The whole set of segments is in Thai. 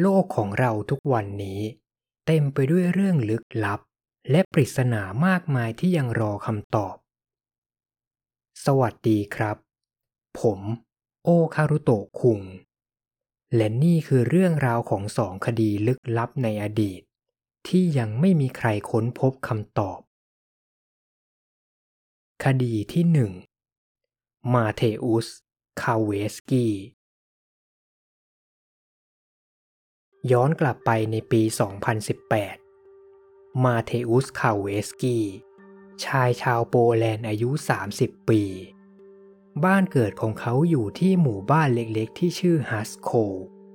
โลกของเราทุกวันนี้ เต็มไปด้วยเรื่องลึกลับ และปริศนามากมายที่ยังรอคำตอบ สวัสดีครับ ผม โอคารุโตะคุง และนี่คือเรื่องราวของสองคดีลึกลับในอดีต ที่ยังไม่มีใครค้นพบคำตอบ คดีที่หนึ่งมาเทอุส คาเวสกี้ ย้อนกลับไปในปี 2018 มาเทอุสคาเวสกี้ชายชาวโปแลนด์อายุ 30 ปี บ้านเกิดของเขาอยู่ที่หมู่บ้านเล็กๆ ที่ชื่อฮัสโค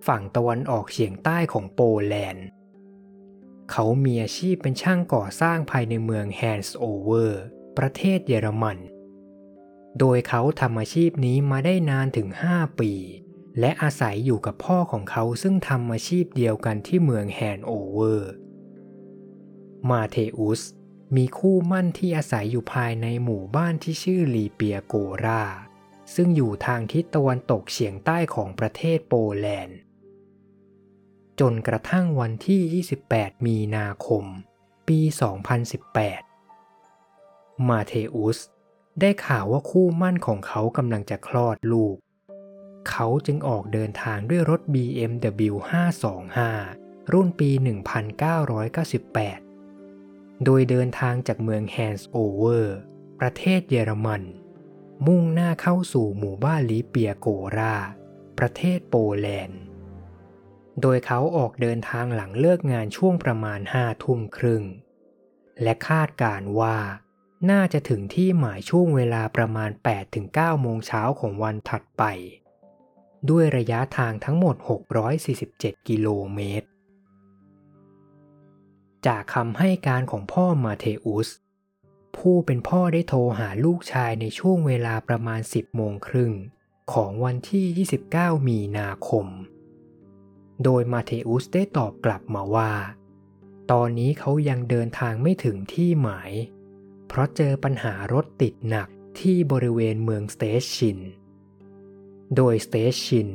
ฝั่งตะวันออกเฉียงใต้ของโปแลนด์ เขามีอาชีพเป็นช่างก่อสร้างภายในเมืองแฮนส์โอเวอร์ประเทศเยอรมัน โดยเขาทำอาชีพนี้มาได้นานถึง 5 ปี และอาศัยอยู่กับพ่อของเขาซึ่งทำอาชีพเดียวกันที่เมืองแฮนโนเวอร์ มาเทอุสมีคู่หมั้นที่อาศัยอยู่ภายในหมู่บ้านที่ชื่อลีเปียโกรา ซึ่งอยู่ทางทิศตะวันตกเฉียงใต้ของประเทศโปแลนด์ จนกระทั่งวันที่ 28 มีนาคม ปี 2018 มาเทอุสได้ข่าวว่าคู่มั่นของเขากำลังจะคลอดลูก เขาจึงออกเดินทางด้วยรถ BMW 525 รุ่นปี 1998 โดยเดินทางจากเมืองแฮนส์โอเวอร์ประเทศเยอรมัน มุ่งหน้าเข้าสู่หมู่บ้านลิเปียโกรา ประเทศโปแลนด์ โดยเขาออกเดินทางหลังเลิกงานช่วงประมาณห้าทุ่มครึ่ง และคาดการว่าน่าจะถึงที่หมายช่วงเวลาประมาณ 8-9 โมงเช้าของวันถัดไป ด้วยระยะทางทั้งหมด 647 กิโลเมตร จากคำให้การของพ่อมาเทอุส ผู้เป็นพ่อได้โทรหาลูกชายในช่วงเวลาประมาณ 10 โมงครึ่งของวันที่ 29 มีนาคม โดยมาเทอุสได้ตอบกลับมาว่า ตอนนี้เขายังเดินทางไม่ถึงที่หมาย เพราะเจอปัญหารถติดหนักที่บริเวณเมืองสเตชิน โดยสเตชิน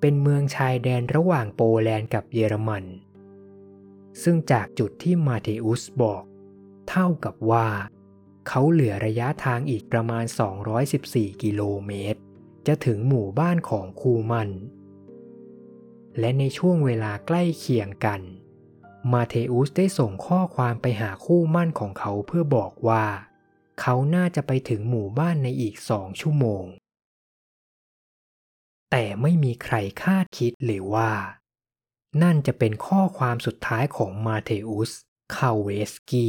เป็นเมืองชายแดนระหว่างโปแลนด์กับเยอรมัน ซึ่งจากจุดที่มาเทอุสบอก เท่ากับว่า เขาเหลือระยะทางอีกประมาณ 214 กิโลเมตร จะถึงหมู่บ้านของคูมัน และในช่วงเวลาใกล้เคียงกัน มาเทอุสได้ส่งข้อความไปหาคู่มั่นของเขาเพื่อบอกว่า เขาน่าจะไปถึงหมู่บ้านในอีกสองชั่วโมง แต่ไม่มีใครคาดคิดเลยว่า นั่นจะเป็นข้อความสุดท้ายของมาเทอุส คาเวสกี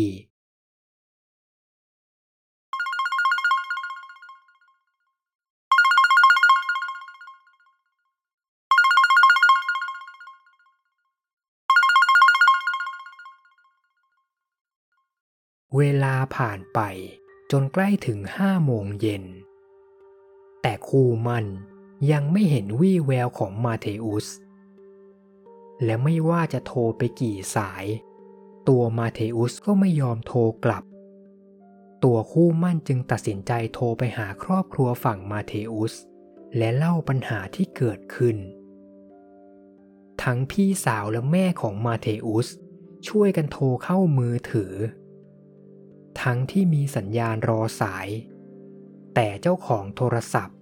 เวลาผ่านไปจนใกล้ถึงห้าโมงเย็น แต่คู่มัน ยังไม่เห็นวี่แววของมาเทอุส และไม่ว่าจะโทรไปกี่สาย ตัวมาเทอุสก็ไม่ยอมโทรกลับ ตัวคู่มั่นจึงตัดสินใจโทรไปหาครอบครัวฝั่งมาเทอุส และเล่าปัญหาที่เกิดขึ้น ทั้งพี่สาวและแม่ของมาเทอุสช่วยกันโทรเข้ามือถือ ทั้งที่มีสัญญาณรอสาย แต่เจ้าของโทรศัพท์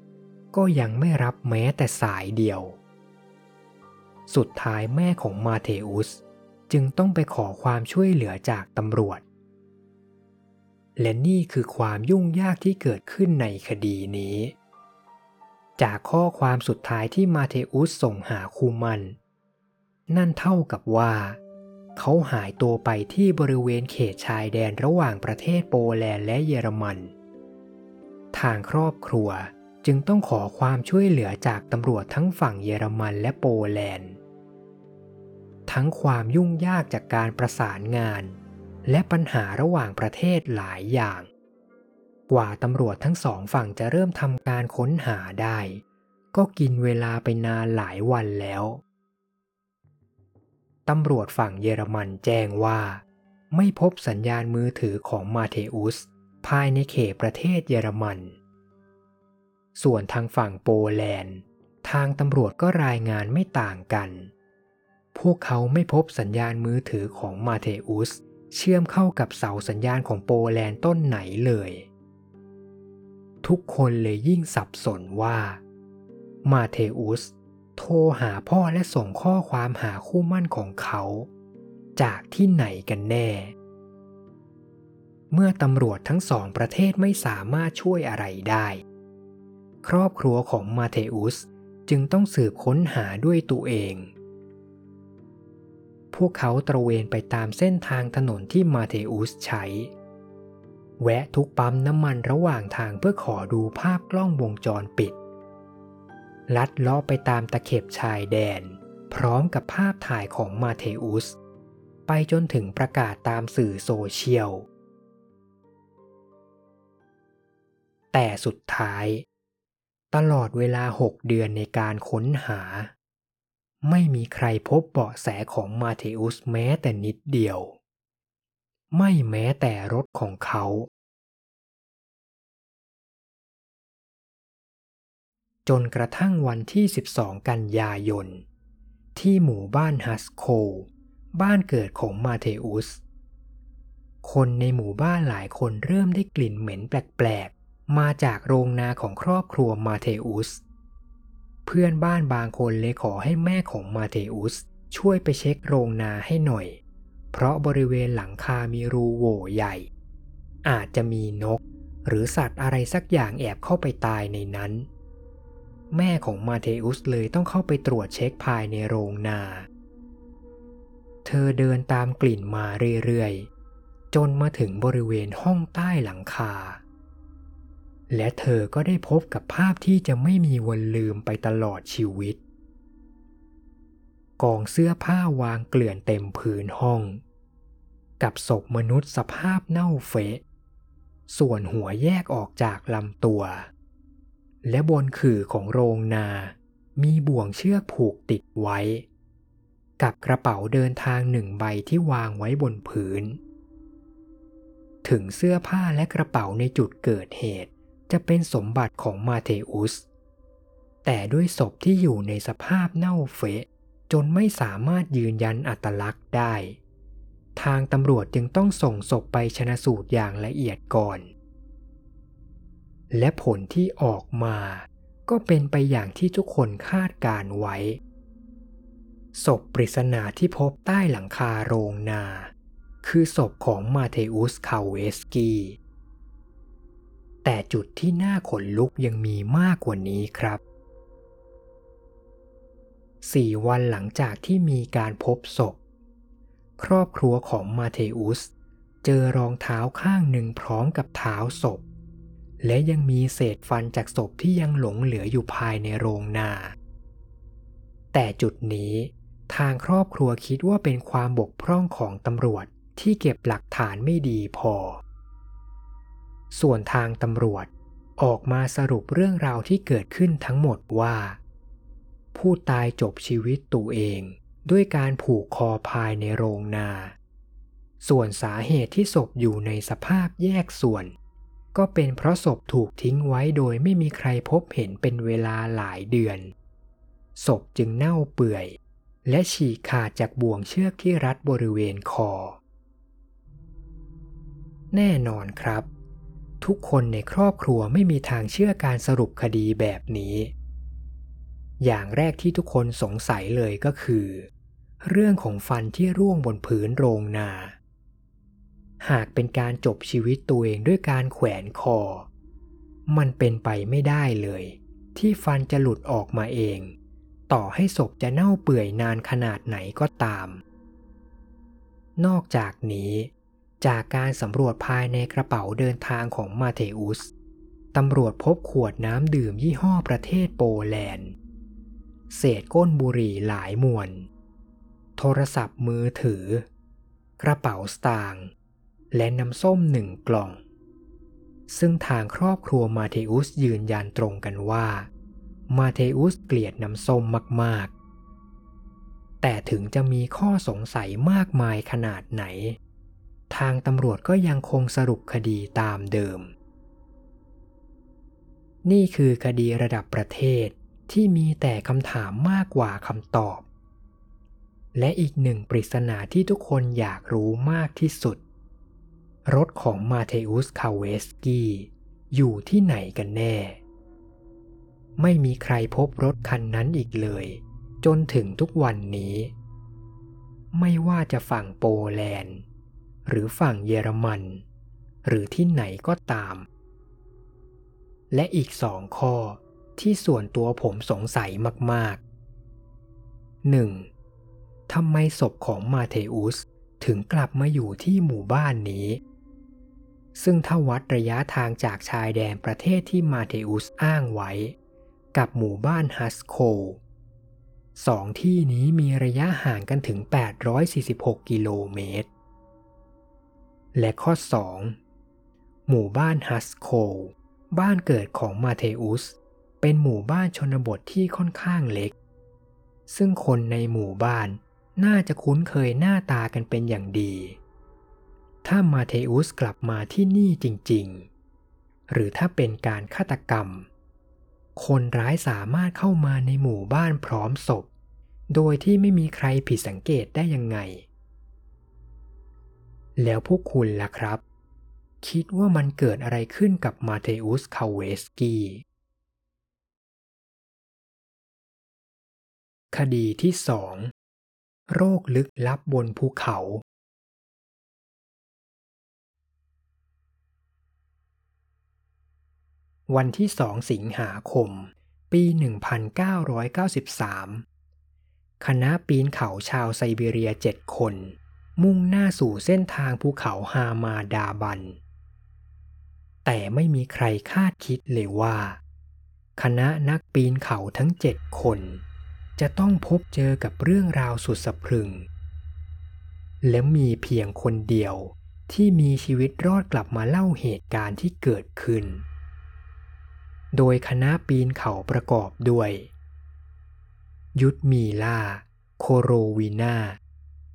ก็ยังไม่รับแม้แต่สายเดียว สุดท้ายแม่ของมาเทอุสจึงต้องไปขอความช่วยเหลือจากตำรวจ และนี่คือความยุ่งยากที่เกิดขึ้นในคดีนี้ จากข้อความสุดท้ายที่มาเทอุสส่งหาคูมัน นั่นเท่ากับว่า เขาหายตัวไปที่บริเวณเขตชายแดนระหว่างประเทศโปแลนด์และเยอรมัน ทางครอบครัว จึงต้องขอความช่วยเหลือจากตำรวจทั้งฝั่งเยอรมันและโปแลนด์ ทั้งความยุ่งยากจากการประสานงาน และปัญหาระหว่างประเทศหลายอย่าง กว่าตำรวจทั้งสองฝั่งจะเริ่มทำการค้นหาได้ ก็กินเวลาไปนานหลายวันแล้ว ตำรวจฝั่งเยอรมันแจ้งว่า ไม่พบสัญญาณมือถือของมาเทอุส ภายในเขตประเทศเยอรมัน ส่วนทางฝั่งโปแลนด์ ทางตำรวจก็รายงานไม่ต่างกัน พวกเขาไม่พบสัญญาณมือถือของมาเทอุส เชื่อมเข้ากับเสาสัญญาณของโปแลนด์ต้นไหนเลย ทุกคนเลยยิ่งสับสนว่า มาเทอุสโทรหาพ่อและส่งข้อความหาคู่มั่นของเขา จากที่ไหนกันแน่ เมื่อตำรวจทั้งสองประเทศไม่สามารถช่วยอะไรได้ ครอบครัวของมาเทอุสจึงต้องสืบค้นหาด้วยตัวเอง พวกเขาตระเวนไปตามเส้นทางถนนที่มาเทอุสใช้ แวะทุกปั๊มน้ำมันระหว่างทางเพื่อขอดูภาพกล้องวงจรปิด ลัดเลาะไปตามตะเข็บชายแดน พร้อมกับภาพถ่ายของมาเทอุส ไปจนถึงประกาศตามสื่อโซเชียลแต่สุดท้าย ตลอดเวลาหกเดือนในการค้นหา ไม่มีใครพบเบาะแสของมาเทอุสแม้แต่นิดเดียว ไม่แม้แต่รถของเขา จนกระทั่งวันที่ 12 กันยายน ที่หมู่บ้านฮัสโค บ้านเกิดของมาเทอุส คนในหมู่บ้านหลายคนเริ่มได้กลิ่นเหม็นแปลก มาจากโรงนาของครอบครัวมาเทอุส เพื่อนบ้านบางคนเลยขอให้แม่ของมาเทอุสช่วยไปเช็คโรงนาให้หน่อย เพราะบริเวณหลังคามีรูโหว่ใหญ่ อาจจะมีนก หรือสัตว์อะไรสักอย่างแอบเข้าไปตายในนั้น แม่ของมาเทอุสเลยต้องเข้าไปตรวจเช็คภายในโรงนา เธอเดินตามกลิ่นมาเรื่อยๆ จนมาถึงบริเวณห้องใต้หลังคา และเธอก็ได้พบกับภาพที่จะไม่มีวันลืมไปตลอดชีวิต กองเสื้อผ้าวางเกลื่อนเต็มพื้นห้อง กับศพมนุษย์สภาพเน่าเฟะ ส่วนหัวแยกออกจากลำตัว และบนขื่อของโรงนา มีบ่วงเชือกผูกติดไว้ กับกระเป๋าเดินทางหนึ่งใบที่วางไว้บนพื้น ถึงเสื้อผ้าและกระเป๋าในจุดเกิดเหตุ จะเป็นสมบัติของมาเทอุส แต่ด้วยศพที่อยู่ในสภาพเน่าเฟะจนไม่สามารถยืนยันอัตลักษณ์ได้ ทางตำรวจจึงต้องส่งศพไปชนะสูตรอย่างละเอียดก่อน และผลที่ออกมาก็เป็นไปอย่างที่ทุกคนคาดการไว้ ศพปริศนาที่พบใต้หลังคาโรงนา คือศพของมาเทอุสคาเวสกี้ แต่จุดที่น่าขนลุกยังมีมากกว่านี้ครับสี่วันหลังจากที่มีการพบศพ ครอบครัวของมาเทอุส เจอรองเท้าข้างหนึ่งพร้อมกับเท้าศพ และยังมีเศษฟันจากศพที่ยังหลงเหลืออยู่ภายในโรงนา แต่จุดนี้ทางครอบครัวคิดว่าเป็นความบกพร่องของตำรวจที่เก็บหลักฐานไม่ดีพอ ส่วนทางตำรวจออกมาสรุปเรื่องราวที่เกิดขึ้นทั้งหมดว่า ผู้ตายจบชีวิตตัวเองด้วยการผูกคอภายในโรงนา ส่วนสาเหตุที่ศพอยู่ในสภาพแยกส่วน ก็เป็นเพราะศพถูกทิ้งไว้โดยไม่มีใครพบเห็นเป็นเวลาหลายเดือน ศพจึงเน่าเปื่อย และฉีกขาดจากบ่วงเชือกที่รัดบริเวณคอ แน่นอนครับ ทุกคนในครอบครัวไม่มีทางเชื่อการสรุปคดีแบบนี้ อย่างแรกที่ทุกคนสงสัยเลยก็คือ เรื่องของฟันที่ร่วงบนผืนโรงนา หากเป็นการจบชีวิตตัวเองด้วยการแขวนคอ มันเป็นไปไม่ได้เลย ที่ฟันจะหลุดออกมาเอง ต่อให้ศพจะเน่าเปื่อยนานขนาดไหนก็ตาม นอกจากนี้ จากการสำรวจภายในกระเป๋าเดินทางของมาเทอุสตำรวจพบขวดน้ำดื่มยี่ห้อประเทศโปแลนด์ เศษก้นบุหรี่หลายมวน โทรศัพท์มือถือ กระเป๋าสตางค์และน้ำส้มหนึ่งกล่อง ซึ่งทางครอบครัวมาเทอุสยืนยันตรงกันว่า มาเทอุสเกลียดน้ำส้มมาก ๆ แต่ถึงจะมีข้อสงสัยมากมายขนาดไหน ทางตำรวจก็ยังคงสรุปคดีตามเดิม นี่คือคดีระดับประเทศที่มีแต่คำถามมากกว่าคำตอบ และอีกหนึ่งปริศนาที่ทุกคนอยากรู้มากที่สุด รถของมาเทอุสคาเวสกี้อยู่ที่ไหนกันแน่ ไม่มีใครพบรถคันนั้นอีกเลย จนถึงทุกวันนี้ ไม่ว่าจะฝั่งโปแลนด์ หรือฝั่งเยอรมัน หรือที่ไหนก็ตาม และอีกสองข้อที่ส่วนตัวผมสงสัยมากๆ 1. ทำไมศพของมาเทอุสถึงกลับมาอยู่ที่หมู่บ้านนี้ ซึ่งถ้าวัดระยะทางจากชายแดนประเทศที่มาเทอุสอ้างไว้ กับหมู่บ้านฮัสโคสองที่นี้มีระยะห่างกันถึง 846 กิโลเมตร และข้อ 2. หมู่บ้านฮัสโคบ้านเกิดของมาเทอุส เป็นหมู่บ้านชนบทที่ค่อนข้างเล็ก ซึ่งคนในหมู่บ้านน่าจะคุ้นเคยหน้าตากันเป็นอย่างดี ถ้ามาเทอุสกลับมาที่นี่จริง ๆ หรือถ้าเป็นการฆาตกรรม คนร้ายสามารถเข้ามาในหมู่บ้านพร้อมศพ โดยที่ไม่มีใครผิดสังเกตได้ยังไง แล้วพวกคุณล่ะครับ คิดว่ามันเกิดอะไรขึ้นกับมาเทอุสคาเวสกี้คดีที่สองโรคลึกลับบนภูเขา วันที่สองสิงหาคม ปี 1993 คณะปีนเขาชาวไซบีเรียเจ็ดคน มุ่งหน้าสู่เส้นทางภูเขาฮามาดาบัน แต่ไม่มีใครคาดคิดเลยว่า คณะนักปีนเขาทั้งเจ็ดคน จะต้องพบเจอกับเรื่องราวสุดสะพรึง และมีเพียงคนเดียวที่มีชีวิตรอดกลับมาเล่าเหตุการณ์ที่เกิดขึ้น โดยคณะปีนเขาประกอบด้วย ยุทธมีลา โคโรวีนา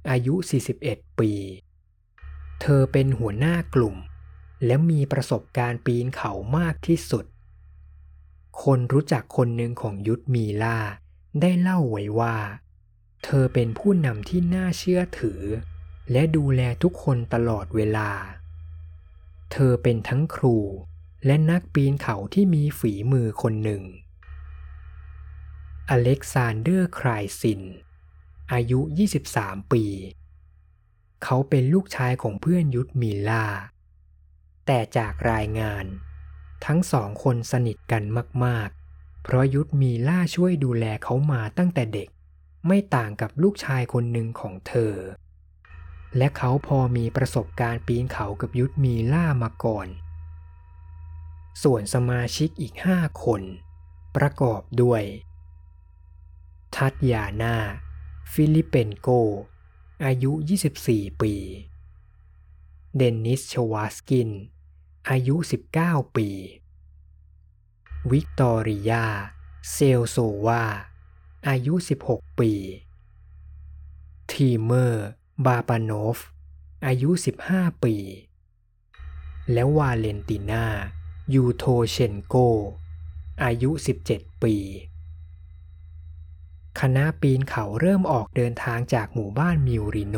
อายุ 41 ปี เธอเป็นหัวหน้ากลุ่ม และมีประสบการณ์ปีนเขามากที่สุด คนรู้จักคนหนึ่งของยุทธมีลาได้เล่าไว้ว่า เธอเป็นผู้นำที่น่าเชื่อถือ และดูแลทุกคนตลอดเวลา เธอเป็นทั้งครูและนักปีนเขาที่มีฝีมือคนหนึ่ง อเล็กซานเดอร์ ครายซิน อายุ 23 ปี เขาเป็นลูกชายของเพื่อนยุทธมิล่าแต่จากรายงาน ทั้งสองคนสนิทกันมากเพราะลุดมีล่าช่วยดูแลเขามาตั้งแต่เด็ก ไม่ต่างกับลูกชายคนหนึ่งของเธอ และเขาพอมีประสบการณ์ปีนเขากับลุดมีล่ามาก่อน ส่วนสมาชิกอีกห้าคน ประกอบด้วย ทัตยานา ฟิลิปเปนโก อายุ 24 ปี เดนิสชวาชกิน อายุ 19 ปี วิกตอเรีย ซา เลโซวา อายุ 16 ปี ทีเมอร์ บาปานอฟ อายุ 15 ปี และวาเลนติน่ายูโทเชนโก อายุ 17 ปี คณะปีนเขาเริ่มออกเดินทางจากหมู่บ้านมิวริโน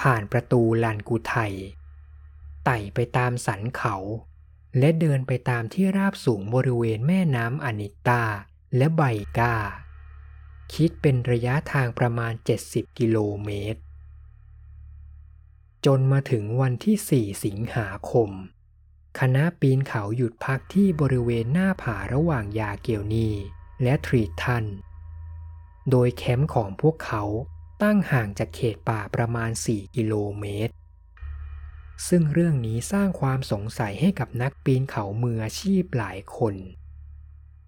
ผ่านประตูลันกุไทไต่ไปตามสันเขา และเดินไปตามที่ราบสูงบริเวณแม่น้ำอนิตาและไบกา คิดเป็นระยะทางประมาณ 70 กิโลเมตร จนมาถึงวันที่ 4 สิงหาคม คณะปีนเขาหยุดพักที่บริเวณหน้าผาระหว่างยาเกียวนีและทรีทัน โดยแคมป์ของพวกเขาตั้งห่างจากเขตป่าประมาณ 4 กิโลเมตร ซึ่งเรื่องนี้สร้างความสงสัยให้กับนักปีนเขามืออาชีพหลายคน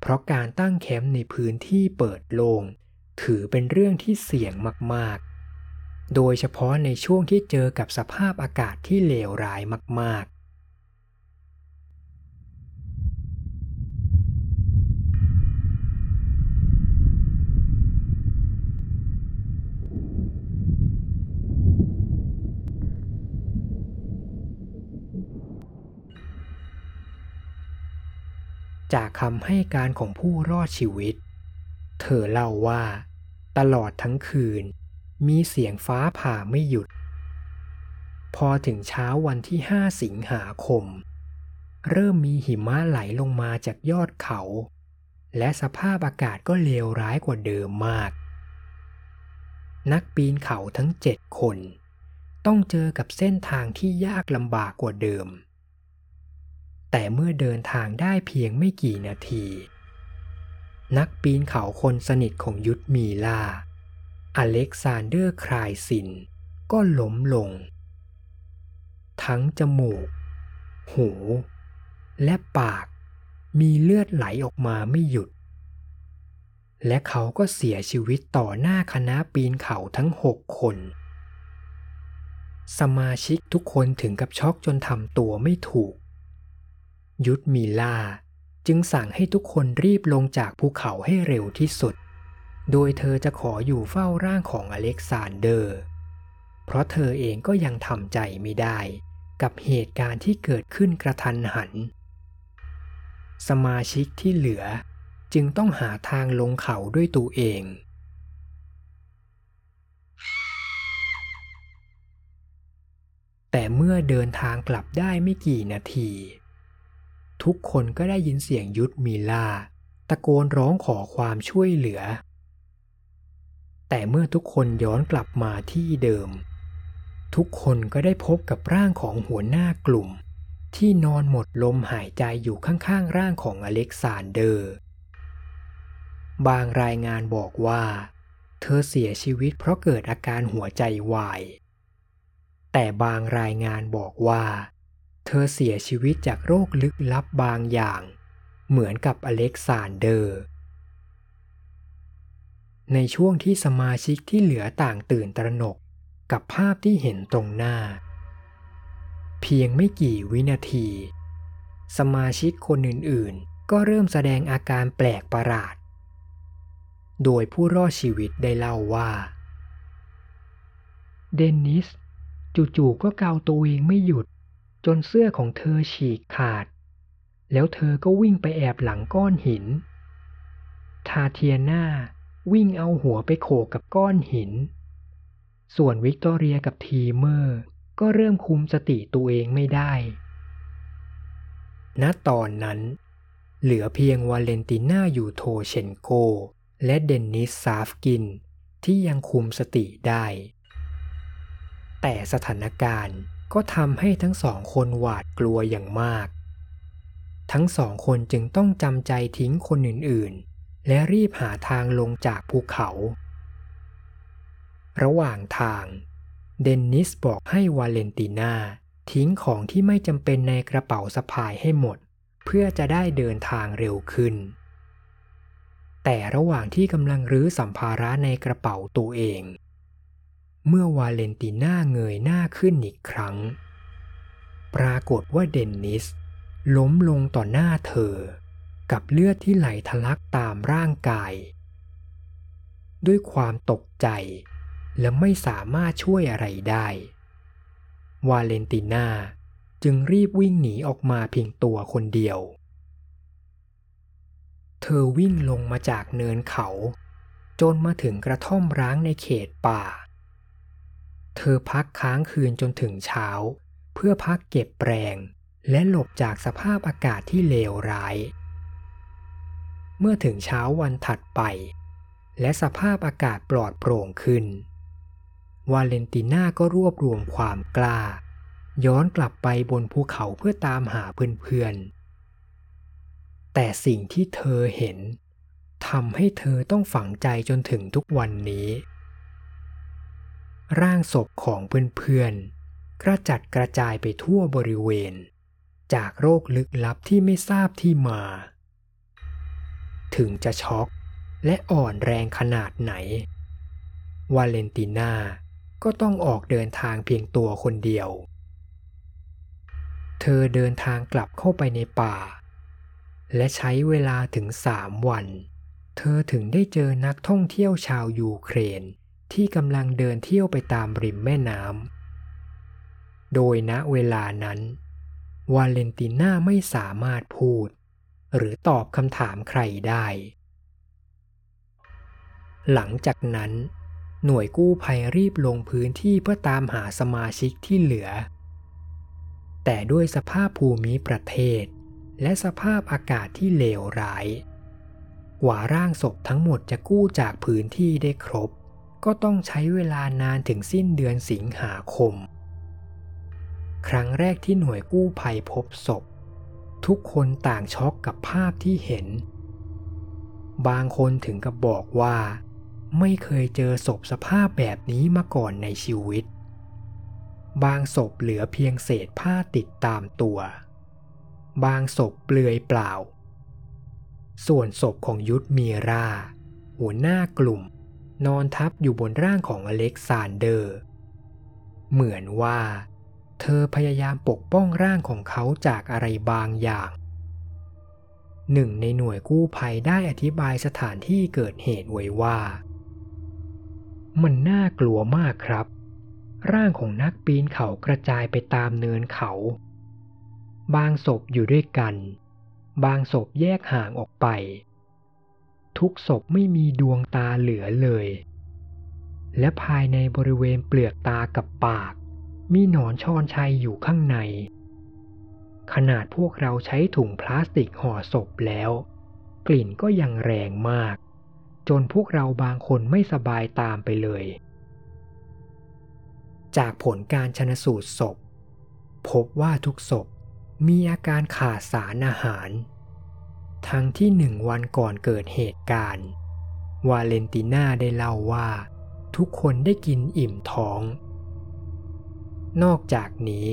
เพราะการตั้งแคมป์ในพื้นที่เปิดโลง่งถือเป็นเรื่องที่เสี่ยงมากๆ โดยเฉพาะในช่วงที่เจอกับสภาพอากาศที่เลวร้ายมาก คำให้การของผู้รอดชีวิต เธอเล่าว่า ตลอดทั้งคืน มีเสียงฟ้าผ่าไม่หยุด พอถึงเช้าวันที่ 5 สิงหาคม เริ่มมีหิมะไหลลงมาจากยอดเขา และสภาพอากาศก็เลวร้ายกว่าเดิมมาก นักปีนเขาทั้งเจ็ดคน ต้องเจอกับเส้นทางที่ยากลำบากกว่าเดิม แต่เมื่อเดินทางได้เพียงไม่กี่นาที นักปีนเขาคนสนิทของยุทธมีลา อเล็กซานเดอร์คลายซิน ก็ล้มลง ทั้งจมูก หู และปากมีเลือดไหลออกมาไม่หยุด และเขาก็เสียชีวิตต่อหน้าคณะปีนเขาทั้งหกคน สมาชิกทุกคนถึงกับช็อกจนทำตัวไม่ถูก ยุทธมีลาจึงสั่งให้ทุกคนรีบลงจากภูเขาให้เร็วที่สุด โดยเธอจะขออยู่เฝ้าร่างของอเล็กซานเดอร์ เพราะเธอเองก็ยังทำใจไม่ได้ กับเหตุการณ์ที่เกิดขึ้นกระทันหัน สมาชิกที่เหลือจึงต้องหาทางลงเขาด้วยตัวเอง แต่เมื่อเดินทางกลับได้ไม่กี่นาที ทุกคนก็ได้ยินเสียงยุทธมีลา ตะโกนร้องขอความช่วยเหลือ แต่เมื่อทุกคนย้อนกลับมาที่เดิม ทุกคนก็ได้พบกับร่างของหัวหน้ากลุ่ม ที่นอนหมดลมหายใจอยู่ข้างๆร่างของอเล็กซานเดอร์ บางรายงานบอกว่า เธอเสียชีวิตเพราะเกิดอาการหัวใจวาย แต่บางรายงานบอกว่า เธอเสียชีวิตจากโรคลึกลับบางอย่าง เหมือนกับอเล็กซานเดอร์ ในช่วงที่สมาชิกที่เหลือต่างตื่นตระหนกกับภาพที่เห็นตรงหน้า เพียงไม่กี่วินาที สมาชิกคนอื่นๆ ก็เริ่มแสดงอาการแปลกประหลาด โดยผู้รอดชีวิตได้เล่าว่า เดนิส จู่ๆก็เกาตัวเองไม่หยุด จนเสื้อของเธอฉีกขาด แล้วเธอก็วิ่งไปแอบหลังก้อนหิน ทัตยานาวิ่งเอาหัวไปโขกกับก้อนหิน ส่วนวิกตอเรียกับทีเมอร์ก็เริ่มคุมสติตัวเองไม่ได้ ณ ตอนนั้น เหลือเพียงวาเลนติน่าอยู่โทเชนโก และเดนิส ชวาชกินที่ยังคุมสติได้ แต่สถานการณ์ ก็ทำให้ทั้งสองคนหวาดกลัวอย่างมาก ทั้งสองคนจึงต้องจำใจทิ้งคนอื่นๆ และรีบหาทางลงจากภูเขา ระหว่างทาง เดนิสบอกให้วาเลนติน่าทิ้งของที่ไม่จำเป็นในกระเป๋าสะพายให้หมด เพื่อจะได้เดินทางเร็วขึ้น แต่ระหว่างที่กำลังรื้อสัมภาระในกระเป๋าตัวเอง เมื่อวาเลนติน่าเงยหน้าขึ้นอีกครั้ง ปรากฏว่าเดนนิส ล้มลงต่อหน้าเธอ กับเลือดที่ไหลทะลักตามร่างกาย ด้วยความตกใจและไม่สามารถช่วยอะไรได้ วาเลนติน่าจึงรีบวิ่งหนีออกมาเพียงตัวคนเดียว เธอวิ่งลงมาจากเนินเขา จนมาถึงกระท่อมร้างในเขตป่า เธอพักค้างคืนจนถึงเช้า เพื่อพักเก็บแรง และหลบจากสภาพอากาศที่เลวร้าย เมื่อถึงเช้าวันถัดไป และสภาพอากาศปลอดโปร่งขึ้น วาเลนติน่าก็รวบรวมความกล้า ย้อนกลับไปบนภูเขาเพื่อตามหาเพื่อนๆ แต่สิ่งที่เธอเห็นทำให้เธอต้องฝังใจจนถึงทุกวันนี้ ร่างศพของเพื่อนๆ กระจัดกระจายไปทั่วบริเวณ จากโรคลึกลับที่ไม่ทราบที่มา ถึงจะช็อกและอ่อนแรงขนาดไหน วาเลนติน่าก็ต้องออกเดินทางเพียงตัวคนเดียว เธอเดินทางกลับเข้าไปในป่า และใช้เวลาถึงสามวัน เธอถึงได้เจอนักท่องเที่ยวชาวยูเครน ที่กำลังเดินเที่ยวไปตามริมแม่น้ำ โดยณเวลานั้น วาเลนติน่าไม่สามารถพูด หรือตอบคำถามใครได้ หลังจากนั้น หน่วยกู้ภัยรีบลงพื้นที่เพื่อตามหาสมาชิกที่เหลือ แต่ด้วยสภาพภูมิประเทศ และสภาพอากาศที่เลวร้ายกว่าร่างศพทั้งหมดจะกู้จากพื้นที่ได้ครบ ก็ต้องใช้เวลานานถึงสิ้นเดือนสิงหาคม ครั้งแรกที่หน่วยกู้ภัยพบศพ ทุกคนต่างช็อกกับภาพที่เห็น บางคนถึงกับบอกว่า ไม่เคยเจอศพสภาพแบบนี้มาก่อนในชีวิต บางศพเหลือเพียงเศษผ้าติดตามตัว บางศพเปลือยเปล่า ส่วนศพของยุทธมีรา หัวหน้ากลุ่ม นอนทับอยู่บนร่างของอเล็กซานเดอร์ เหมือนว่า เธอพยายามปกป้องร่างของเขาจากอะไรบางอย่าง หนึ่งในหน่วยกู้ภัยได้อธิบายสถานที่เกิดเหตุไว้ว่า มันน่ากลัวมากครับ ร่างของนักปีนเขากระจายไปตามเนินเขา บางศพอยู่ด้วยกัน บางศพแยกห่างออกไป ทุกศพไม่มีดวงตาเหลือเลย และภายในบริเวณเปลือกตากับปาก มีหนอนชอนชัยอยู่ข้างใน ขนาดพวกเราใช้ถุงพลาสติกห่อศพแล้ว กลิ่นก็ยังแรงมาก จนพวกเราบางคนไม่สบายตามไปเลย จากผลการชนสูตรศพ พบว่าทุกศพมีอาการขาดสารอาหาร ทั้งที่หนึ่งวันก่อนเกิดเหตุการณ์ วาเลนติน่าได้เล่าว่า ทุกคนได้กินอิ่มท้อง นอกจากนี้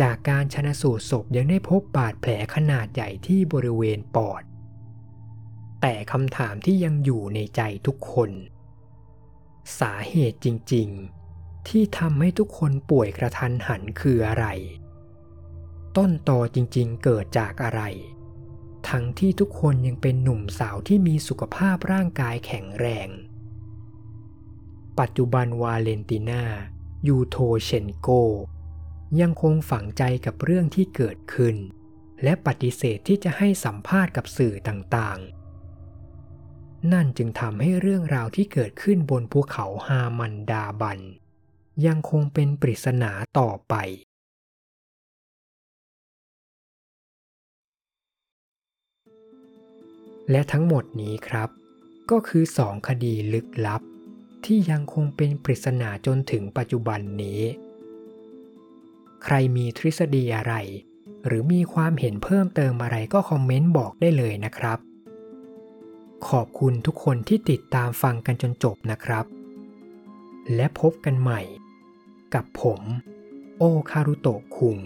จากการชนะสูตรศพยังได้พบบาดแผลขนาดใหญ่ที่บริเวณปอด แต่คำถามที่ยังอยู่ในใจทุกคน สาเหตุจริง ๆ ที่ทำให้ทุกคนป่วยกระทันหันคืออะไร ต้นตอจริง ๆ เกิดจากอะไร ทั้งที่ทุกคนยังเป็นหนุ่มสาวที่มีสุขภาพร่างกายแข็งแรง ปัจจุบันวาเลนติน่า ยูโทเชนโก ยังคงฝังใจกับเรื่องที่เกิดขึ้น และปฏิเสธที่จะให้สัมภาษณ์กับสื่อต่างๆ นั่นจึงทำให้เรื่องราวที่เกิดขึ้นบนภูเขาฮามันดาบัน ยังคงเป็นปริศนาต่อไป และทั้งหมดนี้ครับ ก็คือสองคดีลึกลับ ที่ยังคงเป็นปริศนาจนถึงปัจจุบันนี้ ใครมีทฤษฎีอะไร หรือมีความเห็นเพิ่มเติมอะไรก็คอมเมนต์บอกได้เลยนะครับ ขอบคุณทุกคนที่ติดตามฟังกันจนจบนะครับ และพบกันใหม่ กับผม โอคารุโตะคุง